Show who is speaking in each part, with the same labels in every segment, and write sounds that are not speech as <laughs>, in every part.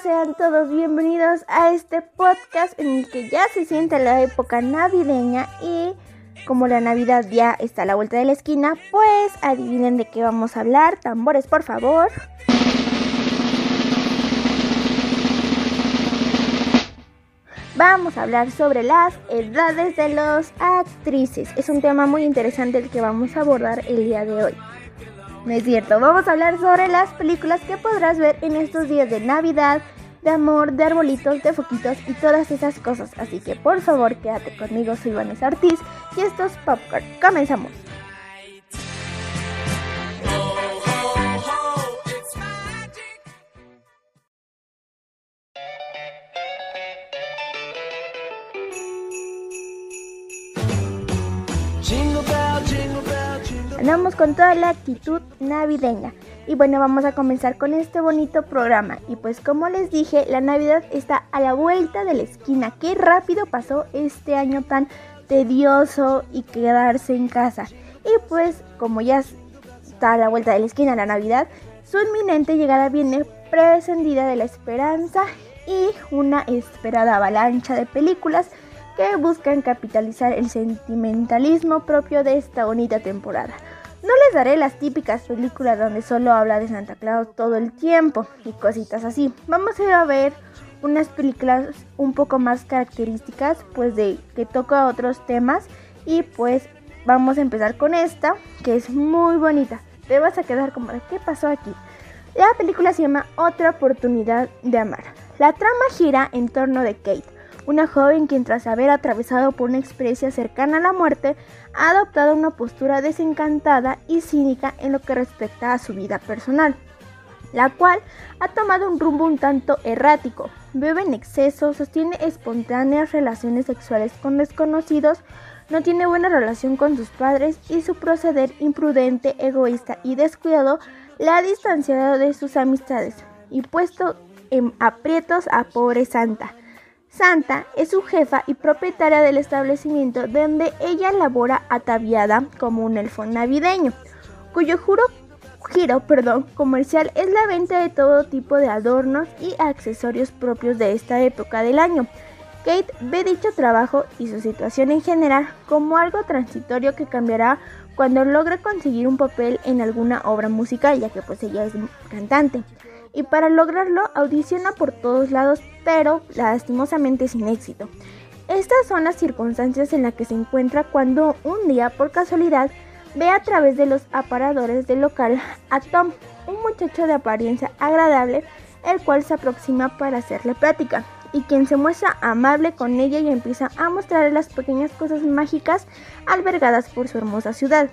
Speaker 1: sean todos bienvenidos a este podcast en el que ya se siente la época navideña y como la Navidad ya está a la vuelta de la esquina, pues adivinen de qué vamos a hablar. Tambores, por favor. Vamos a hablar sobre las edades de los actrices. Es un tema muy interesante el que vamos a abordar el día de hoy. No es cierto, vamos a hablar sobre las películas que podrás ver en estos días de Navidad, de amor, de arbolitos, de foquitos y todas esas cosas. Así que por favor quédate conmigo, soy Vanessa Ortiz y esto es Popcorn. Comenzamos. Andamos con toda la actitud navideña. Y bueno, vamos a comenzar con este bonito programa. Y pues como les dije, la Navidad está a la vuelta de la esquina. Qué rápido pasó este año tan tedioso y quedarse en casa. Y pues como ya está a la vuelta de la esquina la Navidad, su inminente llegada viene prescindida de la esperanza y una esperada avalancha de películas que buscan capitalizar el sentimentalismo propio de esta bonita temporada. No les daré las típicas películas donde solo habla de Santa Claus todo el tiempo y cositas así. Vamos a ir a ver unas películas un poco más características, pues de que toca otros temas y pues vamos a empezar con esta, que es muy bonita. Te vas a quedar como, ¿qué pasó aquí? La película se llama Otra oportunidad de amar. La trama gira en torno de Kate, una joven quien tras haber atravesado por una experiencia cercana a la muerte, ha adoptado una postura desencantada y cínica en lo que respecta a su vida personal, la cual ha tomado un rumbo un tanto errático. Bebe en exceso, sostiene espontáneas relaciones sexuales con desconocidos, no tiene buena relación con sus padres y su proceder imprudente, egoísta y descuidado la ha distanciado de sus amistades y puesto en aprietos a pobre Santa Santa es su jefa y propietaria del establecimiento donde ella labora ataviada como un elfo navideño, cuyo juro, giro comercial es la venta de todo tipo de adornos y accesorios propios de esta época del año. Kate ve dicho trabajo y su situación en general como algo transitorio que cambiará cuando logre conseguir un papel en alguna obra musical, ya que pues ella es cantante y para lograrlo audiciona por todos lados, pero lastimosamente sin éxito. Estas son las circunstancias en las que se encuentra cuando un día, por casualidad, ve a través de los aparadores del local a Tom, un muchacho de apariencia agradable, el cual se aproxima para hacerle plática, y quien se muestra amable con ella y empieza a mostrarle las pequeñas cosas mágicas albergadas por su hermosa ciudad,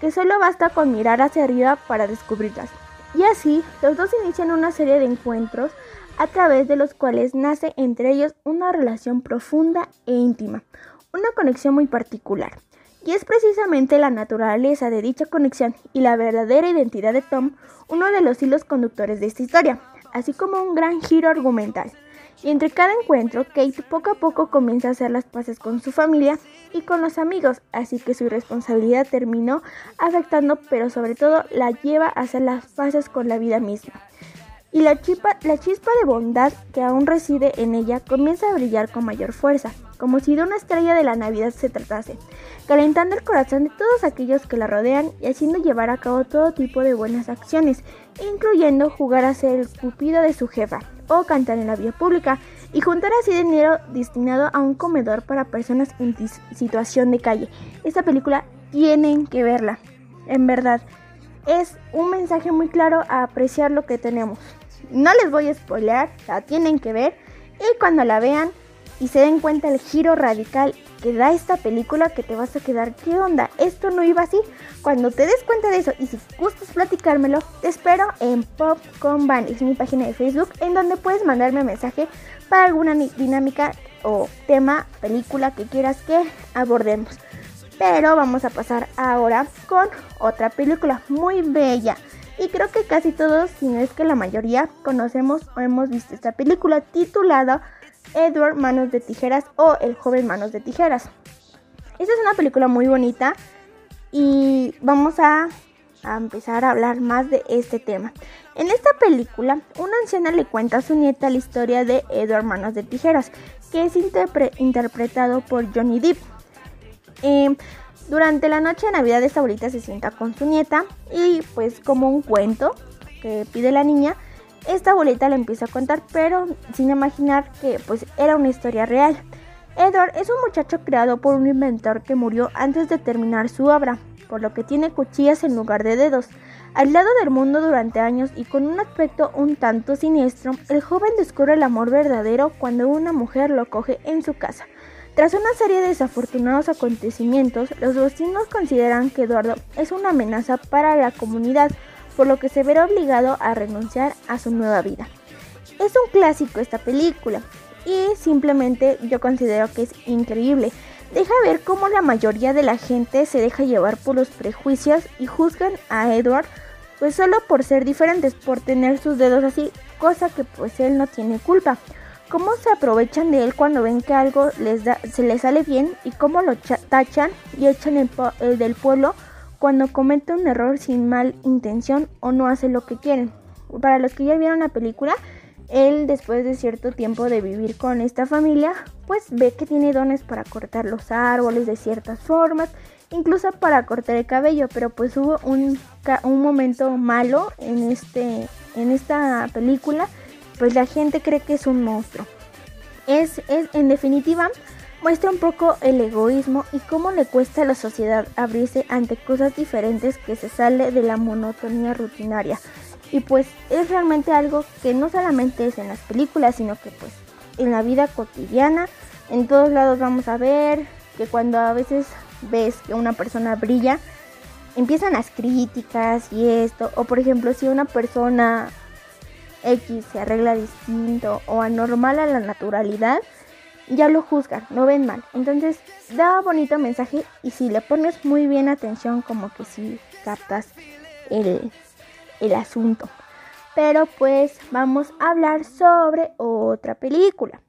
Speaker 1: que solo basta con mirar hacia arriba para descubrirlas. Y así, los dos inician una serie de encuentros a través de los cuales nace entre ellos una relación profunda e íntima, una conexión muy particular. Y es precisamente la naturaleza de dicha conexión y la verdadera identidad de Tom uno de los hilos conductores de esta historia, así como un gran giro argumental. Y entre cada encuentro, Kate poco a poco comienza a hacer las paces con su familia y con los amigos, así que su irresponsabilidad terminó afectando, pero sobre todo la lleva a hacer las paces con la vida misma. Y la chispa, la chispa de bondad que aún reside en ella comienza a brillar con mayor fuerza, como si de una estrella de la Navidad se tratase, calentando el corazón de todos aquellos que la rodean y haciendo llevar a cabo todo tipo de buenas acciones, incluyendo jugar a ser el cupido de su jefa, o cantar en la vía pública y juntar así dinero destinado a un comedor para personas en situación de calle. Esta película tienen que verla, en verdad. Es un mensaje muy claro a apreciar lo que tenemos. No les voy a spoilear, la tienen que ver y cuando la vean y se den cuenta el giro radical que da esta película que te vas a quedar, ¿qué onda? Esto no iba así. Cuando te des cuenta de eso y si gustas platicármelo, te espero en Popcorn Van, es mi página de Facebook en donde puedes mandarme mensaje para alguna dinámica o tema, película que quieras que abordemos. Pero vamos a pasar ahora con otra película muy bella. Y creo que casi todos, si no es que la mayoría, conocemos o hemos visto esta película titulada Edward Manos de Tijeras o El joven Manos de Tijeras. Esta es una película muy bonita y vamos a empezar a hablar más de este tema. En esta película, una anciana le cuenta a su nieta la historia de Edward Manos de Tijeras, que es interpretado por Johnny Depp. Em, durante la noche de Navidad esta se sienta con su nieta y pues como un cuento que pide la niña, esta abuelita le empieza a contar, pero sin imaginar que pues era una historia real. Edward es un muchacho creado por un inventor que murió antes de terminar su obra, por lo que tiene cuchillas en lugar de dedos. Aislado del mundo durante años y con un aspecto un tanto siniestro, el joven descubre el amor verdadero cuando una mujer lo coge en su casa. Tras una serie de desafortunados acontecimientos, los vecinos consideran que Eduardo es una amenaza para la comunidad, por lo que se verá obligado a renunciar a su nueva vida. Es un clásico esta película y simplemente yo considero que es increíble. Deja ver cómo la mayoría de la gente se deja llevar por los prejuicios y juzgan a Edward pues solo por ser diferentes, por tener sus dedos así, cosa que pues él no tiene culpa cómo se aprovechan de él cuando ven que algo les da, se les sale bien y cómo lo tachan y echan el, del pueblo cuando comete un error sin mal intención o no hace lo que quieren. Para los que ya vieron la película, él después de cierto tiempo de vivir con esta familia, pues ve que tiene dones para cortar los árboles de ciertas formas, incluso para cortar el cabello, pero pues hubo un, un momento malo en, este, en esta película pues la gente cree que es un monstruo. Es, es, en definitiva, muestra un poco el egoísmo y cómo le cuesta a la sociedad abrirse ante cosas diferentes que se sale de la monotonía rutinaria. Y pues es realmente algo que no solamente es en las películas, sino que pues en la vida cotidiana, en todos lados vamos a ver que cuando a veces ves que una persona brilla, empiezan las críticas y esto, o por ejemplo si una persona X se arregla distinto o anormal a la naturalidad, ya lo juzgan, lo ven mal. Entonces da bonito mensaje y si le pones muy bien atención como que si captas el, el asunto. Pero pues vamos a hablar sobre otra película.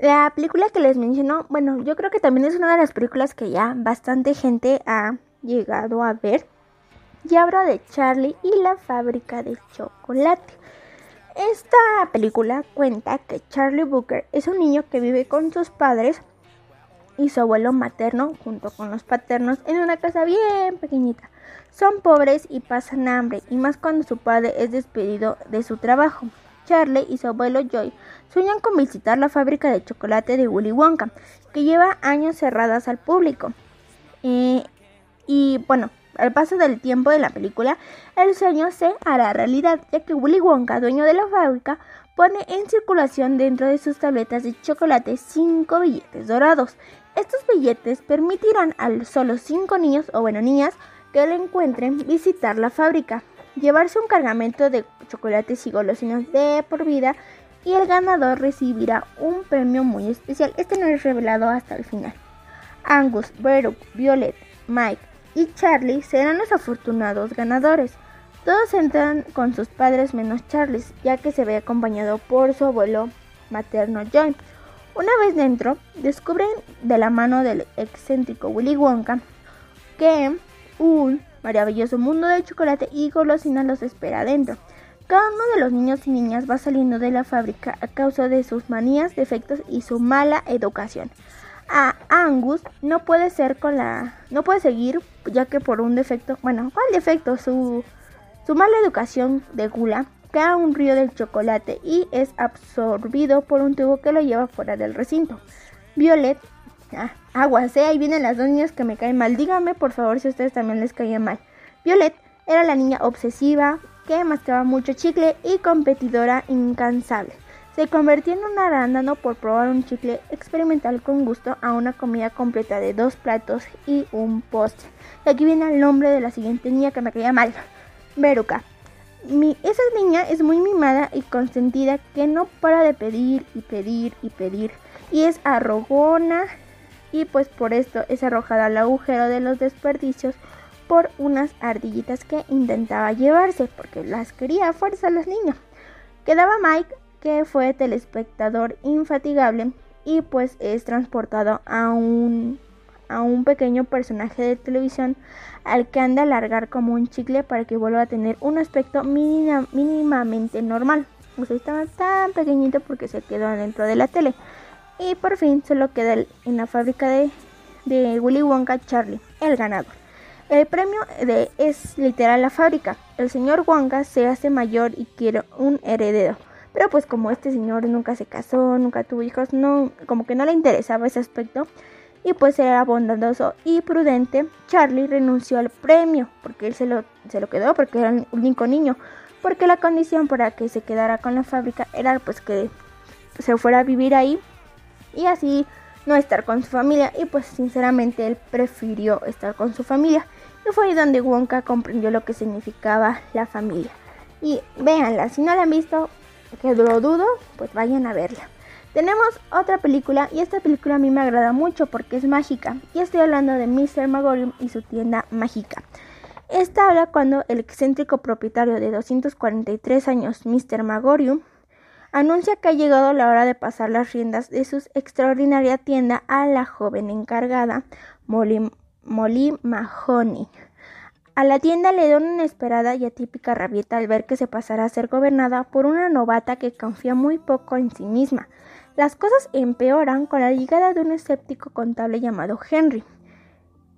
Speaker 1: La película que les menciono, bueno, yo creo que también es una de las películas que ya bastante gente ha llegado a ver y hablo de Charlie y la fábrica de chocolate. Esta película cuenta que Charlie Booker es un niño que vive con sus padres y su abuelo materno junto con los paternos en una casa bien pequeñita. Son pobres y pasan hambre, y más cuando su padre es despedido de su trabajo. Charlie y su abuelo Joy sueñan con visitar la fábrica de chocolate de Willy Wonka, que lleva años cerradas al público. Eh, y bueno, al paso del tiempo de la película, el sueño se hará realidad, ya que Willy Wonka, dueño de la fábrica, pone en circulación dentro de sus tabletas de chocolate cinco billetes dorados. Estos billetes permitirán a solo cinco niños o bueno niñas que lo encuentren visitar la fábrica, llevarse un cargamento de chocolates y golosinas de por vida y el ganador recibirá un premio muy especial. Este no es revelado hasta el final. Angus, Baruch, Violet, Mike, y Charlie serán los afortunados ganadores. Todos entran con sus padres menos Charlie, ya que se ve acompañado por su abuelo materno John. Una vez dentro, descubren de la mano del excéntrico Willy Wonka que un maravilloso mundo de chocolate y golosinas los espera adentro. Cada uno de los niños y niñas va saliendo de la fábrica a causa de sus manías, defectos y su mala educación a Angus no puede ser con la no puede seguir ya que por un defecto bueno cuál defecto su su mala educación de gula cae a un río del chocolate y es absorbido por un tubo que lo lleva fuera del recinto. Violet ah, aguas eh ahí vienen las dos niñas que me caen mal. Díganme por favor si a ustedes también les caía mal. Violet era la niña obsesiva que mascaba mucho chicle y competidora incansable se convirtió en un arándano por probar un chicle experimental con gusto a una comida completa de dos platos y un postre. Y aquí viene el nombre de la siguiente niña que me caía mal, Veruca. esa niña es muy mimada y consentida que no para de pedir y pedir y pedir. Y es arrogona y pues por esto es arrojada al agujero de los desperdicios por unas ardillitas que intentaba llevarse porque las quería a fuerza las niñas. Quedaba Mike que fue telespectador infatigable y pues es transportado a un a un pequeño personaje de televisión al que anda a alargar como un chicle para que vuelva a tener un aspecto mínimamente normal. O sea, estaba tan pequeñito porque se quedó dentro de la tele. Y por fin solo queda en la fábrica de, de Willy Wonka Charlie, el ganador. El premio de, es literal la fábrica. El señor Wonka se hace mayor y quiere un heredero. Pero pues como este señor nunca se casó, nunca tuvo hijos, no, como que no le interesaba ese aspecto. Y pues era bondadoso y prudente, Charlie renunció al premio, porque él se lo, se lo quedó, porque era el único niño. Porque la condición para que se quedara con la fábrica era pues que se fuera a vivir ahí y así no estar con su familia. Y pues sinceramente él prefirió estar con su familia. Y fue ahí donde Wonka comprendió lo que significaba la familia. Y véanla, si no la han visto, que lo dudo, pues vayan a verla. Tenemos otra película y esta película a mí me agrada mucho porque es mágica y estoy hablando de Mr. Magorium y su tienda mágica. Esta habla cuando el excéntrico propietario de 243 años, Mr. Magorium, anuncia que ha llegado la hora de pasar las riendas de su extraordinaria tienda a la joven encargada, Molly, Molly Mahoney. A la tienda le da una inesperada y atípica rabieta al ver que se pasará a ser gobernada por una novata que confía muy poco en sí misma. Las cosas empeoran con la llegada de un escéptico contable llamado Henry,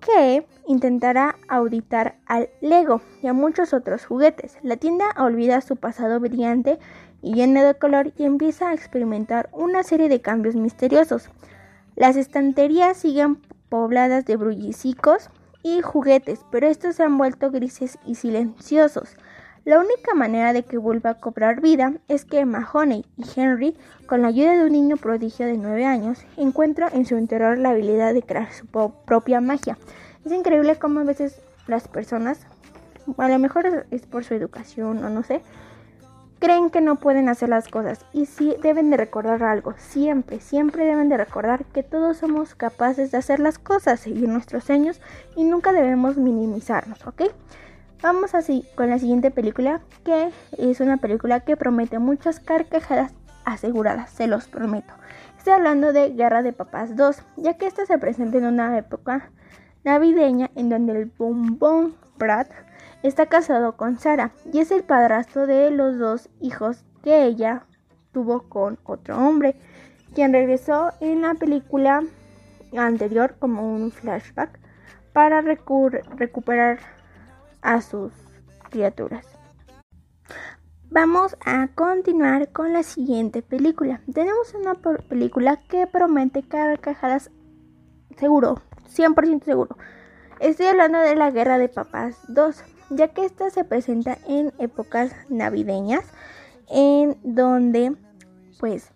Speaker 1: que intentará auditar al Lego y a muchos otros juguetes. La tienda olvida su pasado brillante y lleno de color y empieza a experimentar una serie de cambios misteriosos. Las estanterías siguen pobladas de brullicicos, y juguetes, pero estos se han vuelto grises y silenciosos. La única manera de que vuelva a cobrar vida es que Mahoney y Henry, con la ayuda de un niño prodigio de 9 años, encuentran en su interior la habilidad de crear su propia magia. Es increíble cómo a veces las personas, a lo mejor es por su educación o no sé, creen que no pueden hacer las cosas y sí deben de recordar algo, siempre, siempre deben de recordar que todos somos capaces de hacer las cosas, seguir nuestros sueños y nunca debemos minimizarnos, ¿ok? Vamos así con la siguiente película, que es una película que promete muchas carcajadas aseguradas, se los prometo. Estoy hablando de Guerra de Papás 2, ya que esta se presenta en una época navideña en donde el bombón Brad está casado con Sara y es el padrastro de los dos hijos que ella tuvo con otro hombre, quien regresó en la película anterior como un flashback para recuperar a sus criaturas. Vamos a continuar con la siguiente película. Tenemos una película que promete carcajadas seguro, 100% seguro. Estoy hablando de la Guerra de Papás 2 ya que esta se presenta en épocas navideñas, en donde pues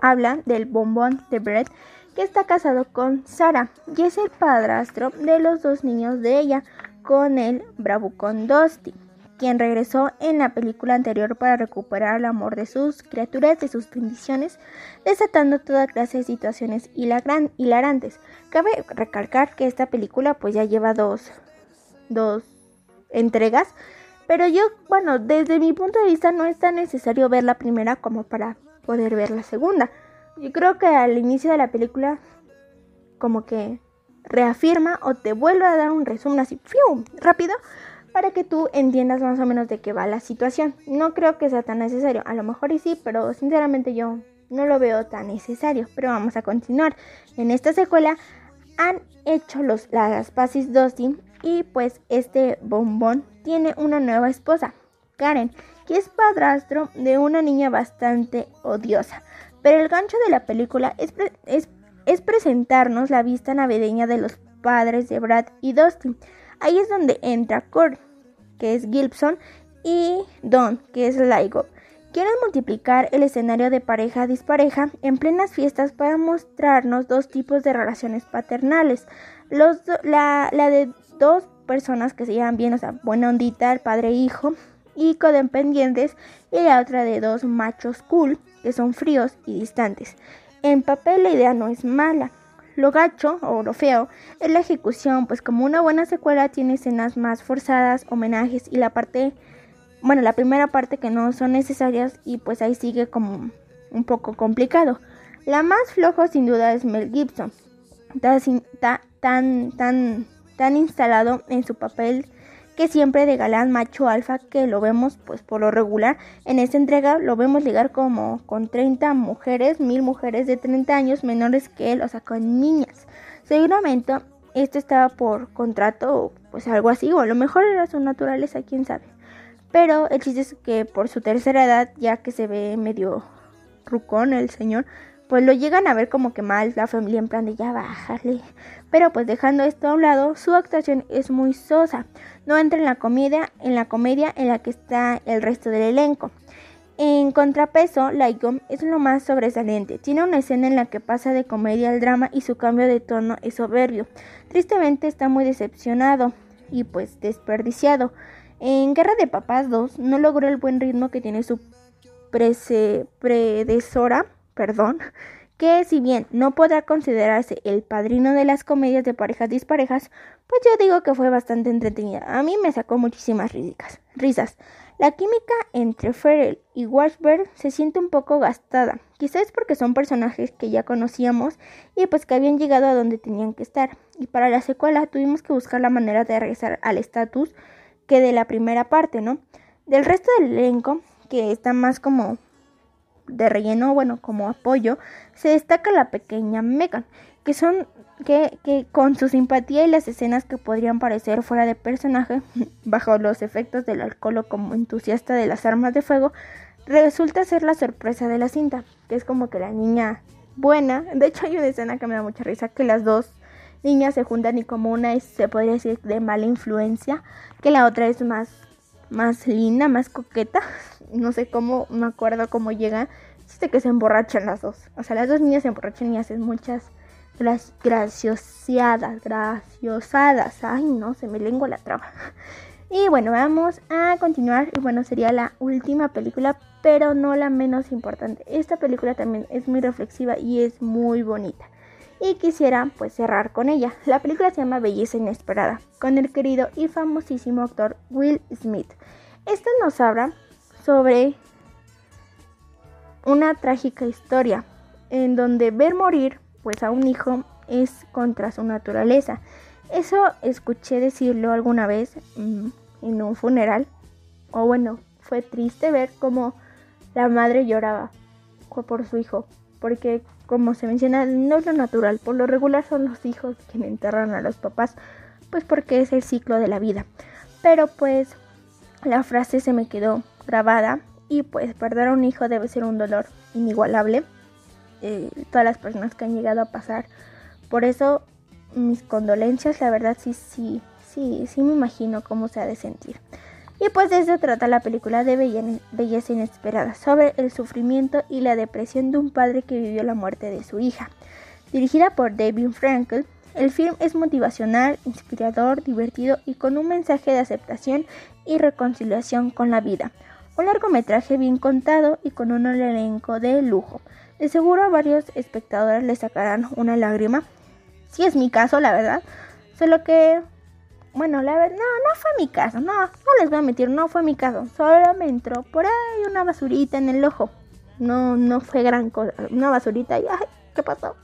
Speaker 1: habla del bombón de Brett que está casado con Sara y es el padrastro de los dos niños de ella con el bravucón Dusty, quien regresó en la película anterior para recuperar el amor de sus criaturas, de sus bendiciones, desatando toda clase de situaciones hilarantes. Cabe recalcar que esta película pues ya lleva dos, dos entregas. Pero yo, bueno, desde mi punto de vista no es tan necesario ver la primera como para poder ver la segunda. Yo creo que al inicio de la película como que reafirma o te vuelve a dar un resumen así rápido para que tú entiendas más o menos de qué va la situación. No creo que sea tan necesario, a lo mejor y sí, pero sinceramente yo no lo veo tan necesario. Pero vamos a continuar. En esta secuela han hecho los, las Pasis Dustin y pues este bombón tiene una nueva esposa, Karen, que es padrastro de una niña bastante odiosa. Pero el gancho de la película es, es, presentarnos la vista navideña de los padres de Brad y Dustin. Ahí es donde entra Kurt, que es Gibson, y Don, que es Laigo. Quieren multiplicar el escenario de pareja-dispareja en plenas fiestas para mostrarnos dos tipos de relaciones paternales. La de dos personas que se llevan bien, o sea, buena ondita, el padre e hijo, y codependientes, y la otra de dos machos cool, que son fríos y distantes. En papel la idea no es mala. Lo gacho o lo feo es la ejecución, pues como una buena secuela tiene escenas más forzadas, homenajes y la parte, bueno, la primera parte que no son necesarias y pues ahí sigue como un poco complicado. La más flojo sin duda es Mel Gibson, tan, tan, tan instalado en su papel que siempre de galán macho alfa que lo vemos pues por lo regular en esta entrega lo vemos llegar como con 30 mujeres, mil mujeres de 30 años menores que él, o sea, con niñas. Seguramente esto estaba por contrato o pues algo así, o a lo mejor era su naturaleza, quién sabe. Pero el chiste es que por su tercera edad, ya que se ve medio rucón el señor, pues lo llegan a ver como que mal la familia en plan de ya bájale. Pero pues dejando esto a un lado, su actuación es muy sosa. No entra en la comedia, en la comedia en la que está el resto del elenco. En contrapeso, Laigom es lo más sobresaliente. Tiene una escena en la que pasa de comedia al drama y su cambio de tono es soberbio. Tristemente está muy decepcionado y pues desperdiciado. En Guerra de Papás 2 no logró el buen ritmo que tiene su predecesora perdón, que si bien no podrá considerarse el padrino de las comedias de parejas disparejas, pues yo digo que fue bastante entretenida. A mí me sacó muchísimas risas. risas. La química entre Ferrell y Washburn se siente un poco gastada. Quizás porque son personajes que ya conocíamos y pues que habían llegado a donde tenían que estar. Y para la secuela tuvimos que buscar la manera de regresar al estatus que de la primera parte, ¿no? Del resto del elenco, que está más como de relleno, bueno, como apoyo, se destaca la pequeña Megan, que son que, que, con su simpatía y las escenas que podrían parecer fuera de personaje, <laughs> bajo los efectos del alcohol o como entusiasta de las armas de fuego, resulta ser la sorpresa de la cinta, que es como que la niña buena, de hecho hay una escena que me da mucha risa, que las dos niñas se juntan y como una es, se podría decir, de mala influencia, que la otra es más más linda, más coqueta. <laughs> No sé cómo, me acuerdo cómo llega. Dice que se emborrachan las dos. O sea, las dos niñas se emborrachan y hacen muchas graciosadas, graciosadas. Ay, no, se me lengua la traba. <laughs> Y bueno, vamos a continuar. Y bueno, sería la última película, pero no la menos importante. Esta película también es muy reflexiva y es muy bonita y quisiera pues cerrar con ella. La película se llama Belleza Inesperada, con el querido y famosísimo actor Will Smith. Esta nos habla sobre una trágica historia en donde ver morir pues a un hijo es contra su naturaleza. Eso escuché decirlo alguna vez mm, en un funeral. O bueno, fue triste ver cómo la madre lloraba por su hijo, porque como se menciona, no es lo natural. Por lo regular son los hijos quienes enterran a los papás, pues porque es el ciclo de la vida. Pero pues la frase se me quedó grabada y pues perder a un hijo debe ser un dolor inigualable. Eh, todas las personas que han llegado a pasar. Por eso mis condolencias, la verdad sí, sí, sí, sí me imagino cómo se ha de sentir. Y pues de eso trata la película de Belleza Inesperada, sobre el sufrimiento y la depresión de un padre que vivió la muerte de su hija. Dirigida por David Frankel, el film es motivacional, inspirador, divertido y con un mensaje de aceptación y reconciliación con la vida. Un largometraje bien contado y con un elenco de lujo. De seguro a varios espectadores les sacarán una lágrima. Si es mi caso, la verdad. Solo que bueno, la verdad, no, no fue mi caso, no, no les voy a mentir, no fue mi caso. Solo me entró por ahí una basurita en el ojo. No, no fue gran cosa, una basurita y ay, ¿qué pasó?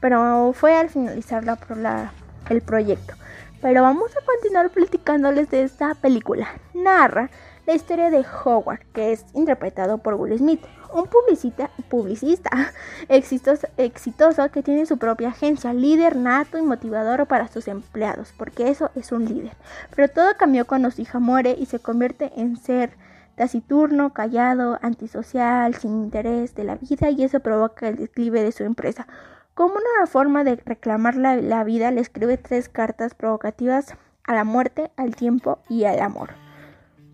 Speaker 1: Pero fue al finalizar la, la, el proyecto. Pero vamos a continuar platicándoles de esta película. Narra la historia de Howard, que es interpretado por Will Smith, un publicista, publicista <laughs> exitoso, exitoso que tiene su propia agencia, líder nato y motivador para sus empleados, porque eso es un líder. Pero todo cambió cuando su hija muere y se convierte en ser taciturno, callado, antisocial, sin interés de la vida y eso provoca el declive de su empresa. Como una forma de reclamar la, la vida, le escribe tres cartas provocativas a la muerte, al tiempo y al amor.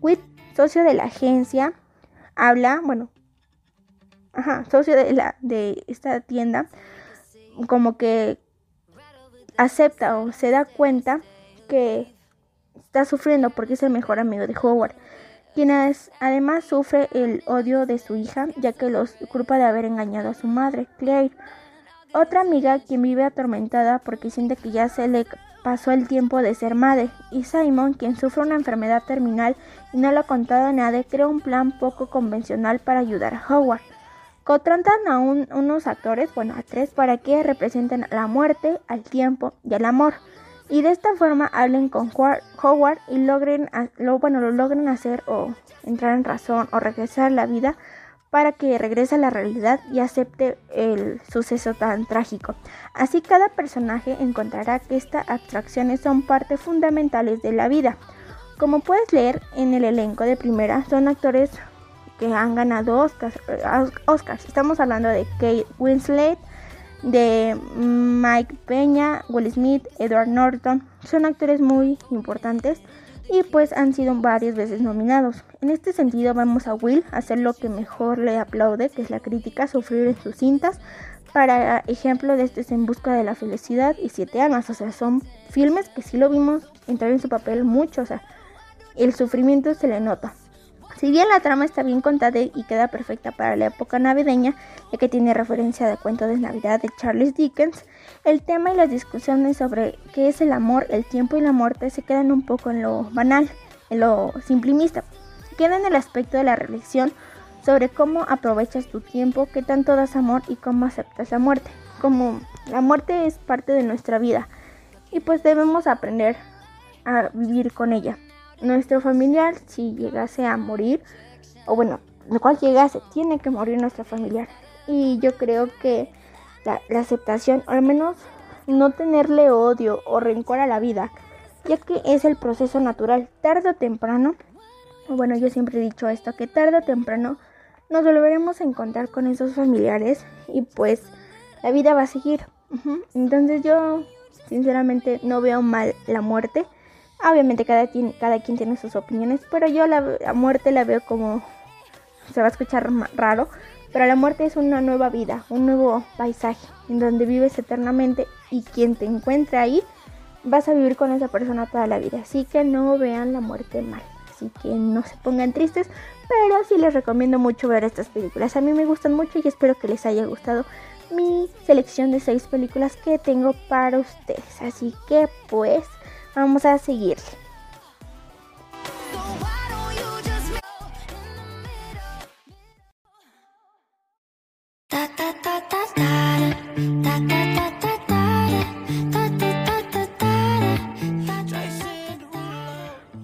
Speaker 1: Witt socio de la agencia, habla, bueno, ajá, socio de, la, de esta tienda, como que acepta o se da cuenta que está sufriendo porque es el mejor amigo de Howard, quien además sufre el odio de su hija, ya que los culpa de haber engañado a su madre, Claire. Otra amiga quien vive atormentada porque siente que ya se le pasó el tiempo de ser madre, y Simon, quien sufre una enfermedad terminal y no lo ha contado a nadie, crea un plan poco convencional para ayudar a Howard. Contratan a unos actores, bueno, a tres, para que representen la muerte, al tiempo y al amor. Y de esta forma hablen con Howard y logren, lo, bueno, lo logren hacer o entrar en razón o regresar a la vida para que regrese a la realidad y acepte el suceso tan trágico. Así cada personaje encontrará que estas atracciones son partes fundamentales de la vida. Como puedes leer en el elenco de primera, son actores que han ganado Oscars. Oscars. Estamos hablando de Kate Winslet, de Mike Peña, Will Smith, Edward Norton. Son actores muy importantes y pues han sido varias veces nominados. En este sentido vamos a Will a hacer lo que mejor le aplaude, que es la crítica, sufrir en sus cintas. Para ejemplo de este es En Busca de la Felicidad y Siete Años. O sea, son filmes que sí lo vimos entrar en su papel mucho. O sea, el sufrimiento se le nota. Si bien la trama está bien contada y queda perfecta para la época navideña, ya que tiene referencia de cuento de Navidad de Charles Dickens, el tema y las discusiones sobre qué es el amor, el tiempo y la muerte se quedan un poco en lo banal, en lo simplimista. Queda en el aspecto de la reflexión sobre cómo aprovechas tu tiempo, qué tanto das amor y cómo aceptas la muerte. Como la muerte es parte de nuestra vida y pues debemos aprender a vivir con ella nuestro familiar, si llegase a morir, o bueno, lo cual llegase, tiene que morir nuestro familiar. Y yo creo que la, aceptación, o al menos no tenerle odio o rencor a la vida, ya que es el proceso natural, tarde o temprano, bueno, yo siempre he dicho esto, que tarde o temprano nos volveremos a encontrar con esos familiares y pues la vida va a seguir. Entonces yo sinceramente no veo mal la muerte Obviamente cada, cada quien tiene sus opiniones, pero yo la, muerte la veo como, se va a escuchar raro, pero la muerte es una nueva vida, un nuevo paisaje en donde vives eternamente y quien te encuentre ahí vas a vivir con esa persona toda la vida. Así que no vean la muerte mal. Así que no se pongan tristes, pero sí les recomiendo mucho ver estas películas. A mí me gustan mucho y espero que les haya gustado mi selección de seis películas que tengo para ustedes. Así que pues Vamos a seguir.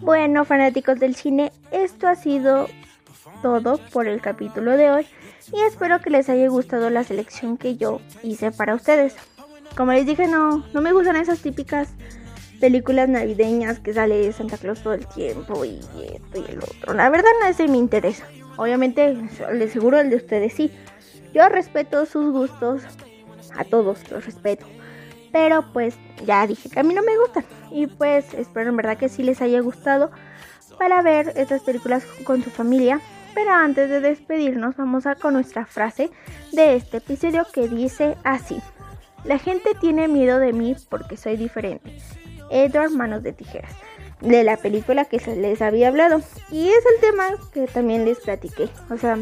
Speaker 1: Bueno, fanáticos del cine, esto ha sido todo por el capítulo de hoy y espero que les haya gustado la selección que yo hice para ustedes. Como les dije, no, no me gustan esas típicas películas navideñas que sale Santa Claus todo el tiempo y esto y el otro. La verdad no es de mi interés. Obviamente, les seguro el de ustedes sí. Yo respeto sus gustos, a todos los respeto. Pero pues ya dije que a mí no me gustan. Y pues espero en verdad que sí les haya gustado para ver estas películas con su familia. Pero antes de despedirnos vamos a con nuestra frase de este episodio que dice así. La gente tiene miedo de mí porque soy diferente. Edward Manos de Tijeras, de la película que les había hablado. Y es el tema que también les platiqué. O sea,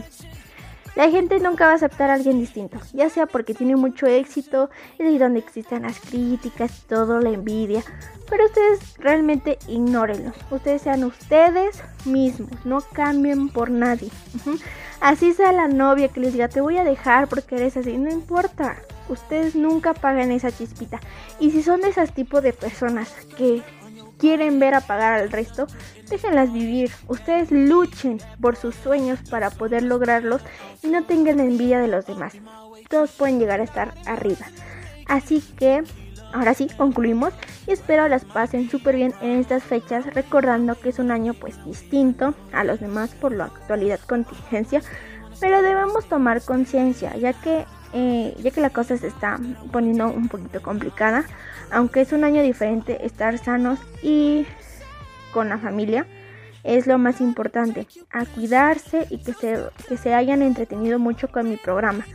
Speaker 1: la gente nunca va a aceptar a alguien distinto, ya sea porque tiene mucho éxito, es ahí donde existen las críticas, todo, la envidia. Pero ustedes realmente ignórenlos. Ustedes sean ustedes mismos, no cambien por nadie. Así sea la novia que les diga, te voy a dejar porque eres así, no importa. Ustedes nunca pagan esa chispita. Y si son de esas tipos de personas que quieren ver apagar al resto, déjenlas vivir. Ustedes luchen por sus sueños para poder lograrlos y no tengan envidia de los demás. Todos pueden llegar a estar arriba. Así que ahora sí concluimos y espero las pasen súper bien en estas fechas recordando que es un año pues distinto a los demás por la actualidad contingencia pero debemos tomar conciencia ya que eh, ya que la cosa se está poniendo un poquito complicada, aunque es un año diferente, estar sanos y con la familia es lo más importante, a cuidarse y que se, que se hayan entretenido mucho con mi programa.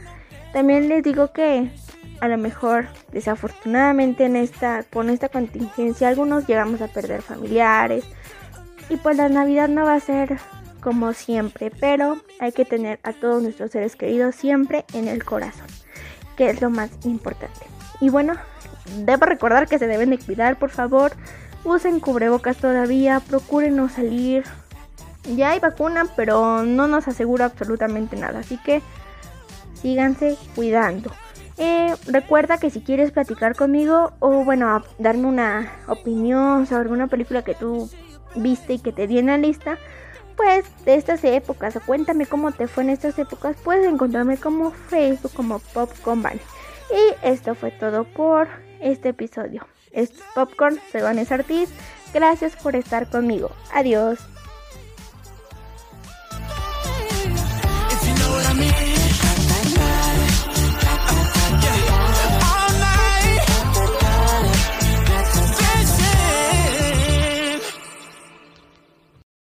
Speaker 1: También les digo que a lo mejor desafortunadamente en esta, con esta contingencia algunos llegamos a perder familiares y pues la Navidad no va a ser como siempre, pero hay que tener a todos nuestros seres queridos siempre en el corazón, que es lo más importante. Y bueno, debo recordar que se deben de cuidar, por favor. Usen cubrebocas todavía, procuren no salir. Ya hay vacuna, pero no nos asegura absolutamente nada, así que síganse cuidando. Eh, recuerda que si quieres platicar conmigo o bueno, darme una opinión sobre alguna película que tú viste y que te di en la lista, pues de estas épocas o cuéntame cómo te fue en estas épocas, puedes encontrarme como Facebook, como Popcorn Van. Y esto fue todo por este episodio. Esto es Popcorn, soy Vanessa Ortiz. Gracias por estar conmigo. Adiós.